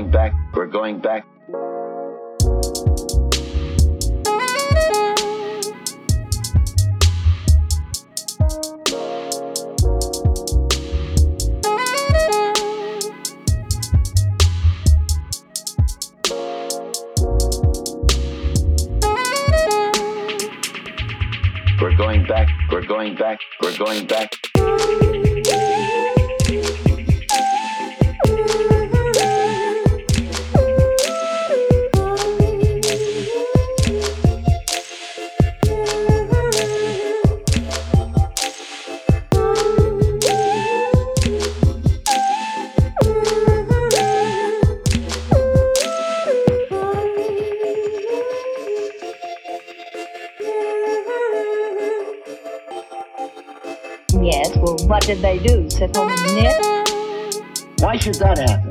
going back. We're going back. We're going back. We're going back. We're going back. Yes, well, what did they do? Sit home and knit? Why should that happen?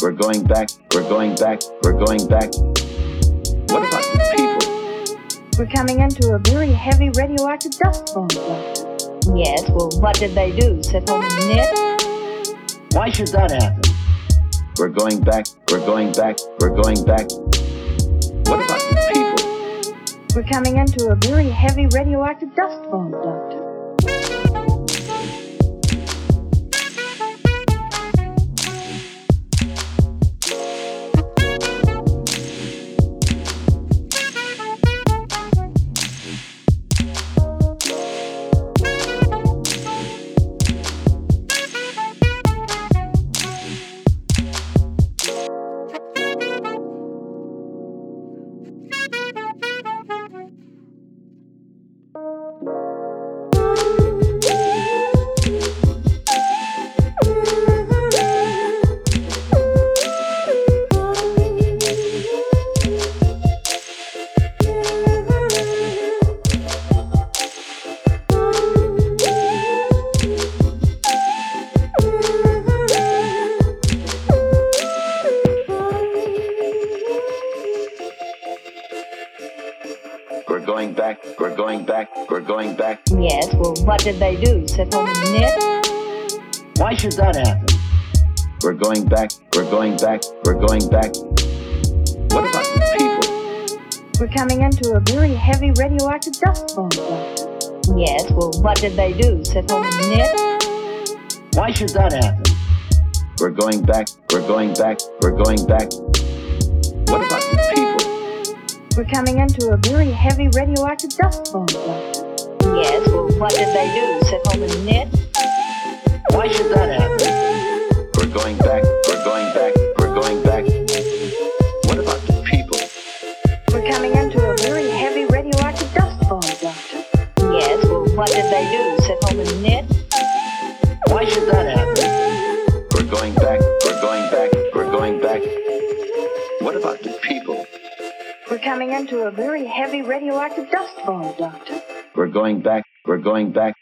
We're going back. We're going back. We're going back. What about the people? We're coming into a very heavy radioactive dust storm, Doctor. Yes, well, what did they do? Sit home and knit? Why should that happen? We're going back. We're going back. We're going back. What about the people? We're coming into a very heavy radioactive dust storm, Doctor. We're going back. We're going back. We're going back. Yes, well, what did they do? Sit home and knit? Why should that happen? We're going back. We're going back. We're going back. What about the people? We're coming into a very heavy radioactive dust storm, Yes, well, what did they do? Sit home and knit? Why should that happen? We're going back. We're going back. We're going back. We're coming into a very heavy radioactive dust storm, Yes, well, what did they do? Sit home and knit? Why should that happen? We're going back. We're going back. We're going back. What about the people? We're coming into a very heavy radioactive dust storm, Doctor. Yes, well, what did they do? Sit home and knit? Why should that happen? We're going back. Into a very heavy radioactive dust storm, Doctor. We're going back. We're going back.